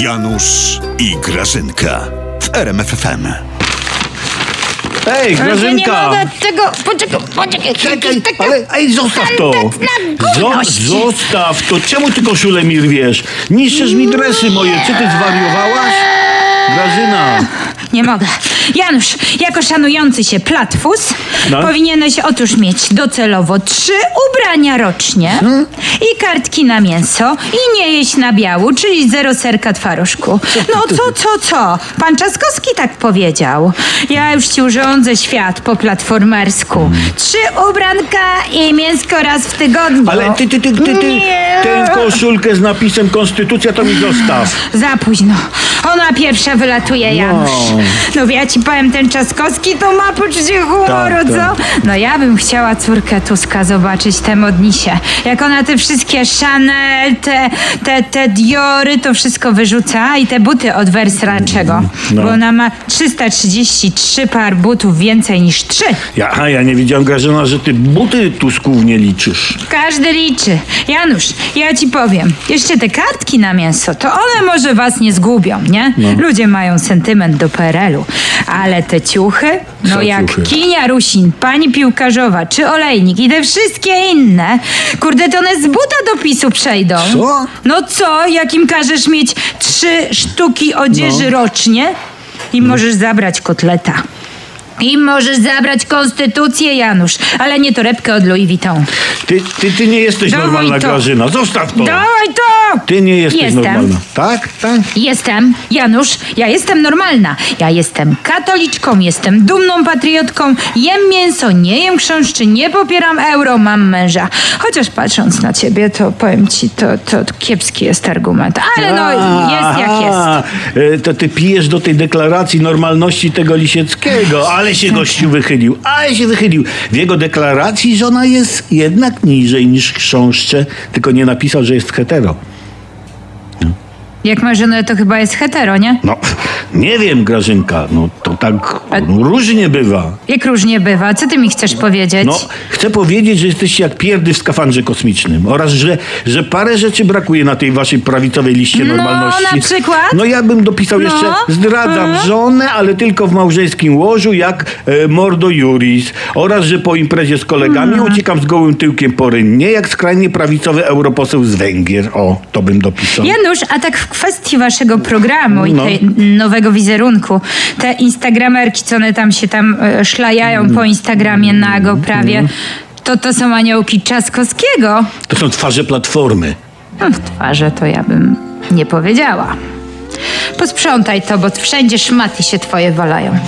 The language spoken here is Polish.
Janusz i Grażynka w RMFFM. Ej, Ale nie Grażynka! mogę tego, poczekaj, poczekaj. Czekaj, taka ale ej, zostaw to! Zo, zostaw to! Czemu ty koszulę mi rwiesz? Niszczysz mi dresy moje, czy ty zwariowałaś? Grażyna! Nie mogę. Janusz, jako szanujący się platfus, No. powinieneś otóż mieć docelowo trzy ubrania rocznie i kartki na mięso i nie jeść na biału, czyli zero serka twarożku. No co, co, co? Pan Czaskowski tak powiedział. Ja już ci urządzę świat po platformersku. Trzy ubranka i mięsko raz w tygodniu. Ale ty, ty, ty, ty, ty, Nie. Tę koszulkę z napisem Konstytucja to mi zostaw. Za późno. Ona pierwsza wylatuje, Janusz. No ja ci powiem, ten Czaskowski to ma poczucie humoru, Tak, tak. co? No ja bym chciała córkę Tuska zobaczyć te modnisie. Jak ona te wszystkie Chanel, te, te, te Diory, to wszystko wyrzuca i te buty od Versace'ego. No. Bo ona ma 333 par butów więcej niż trzy. Ja, a ja nie wiedziałem, Grażyna, że ty buty Tusków nie liczysz. Każdy liczy. Janusz, ja ci powiem, jeszcze te kartki na mięso, to one może was nie zgubią, nie? No. Ludzie mają sentyment do PRL-u, ale te ciuchy, no Co jak ciuchy? Kinia Rusin, pani piłkarzowa, czy Olejnik i te wszystkie inne, kurde, to one z buta do PiSu przejdą. Co? No co, jak im każesz mieć trzy sztuki odzieży No. rocznie i możesz zabrać kotleta. I możesz zabrać konstytucję, Janusz, ale nie torebkę od Louis Vuitton. Ty, ty, ty nie jesteś Dawaj normalna, to. Grażyna. Zostaw to! Dawaj to! Ty nie jesteś Jestem. normalna. Tak? Tak? Jestem, Janusz, ja jestem normalna. Ja jestem katoliczką, jestem dumną patriotką, jem mięso, nie jem chrząszczy, nie popieram euro, mam męża. Chociaż patrząc na ciebie, to powiem ci, to, to, kiepski jest argument. Ale no, jest jak jest. E, To ty pijesz do tej deklaracji normalności tego Lisieckiego, ale się gościu wychylił, ale się wychylił. W jego deklaracji żona jest jednak niżej niż chrząszcze, tylko nie napisał, że jest hetero. Jak ma żonę, to chyba jest hetero, nie? No, nie wiem, Grażynka, no to tak A- no, różnie bywa. Jak różnie bywa. Co ty mi chcesz powiedzieć? No, chcę powiedzieć, że jesteście jak pierdy w skafandrze kosmicznym oraz, że, że parę rzeczy brakuje na tej waszej prawicowej liście No, normalności. na przykład? No ja bym dopisał No. jeszcze zdradzam Mhm. żonę, ale tylko w małżeńskim łożu jak e, Mordo Juris oraz, że po imprezie z kolegami Mhm. uciekam z gołym tyłkiem po rynnie jak skrajnie prawicowy europoseł z Węgier. O, to bym dopisał. Janusz, a tak w kwestii waszego programu i No. tej nowego wizerunku, te instagramerki, co one tam się tam e, szlajają po Instagramie nago prawie, to to są aniołki Trzaskowskiego. To są twarze platformy. No, twarze to ja bym nie powiedziała. Posprzątaj to, bo wszędzie szmaty się twoje walają.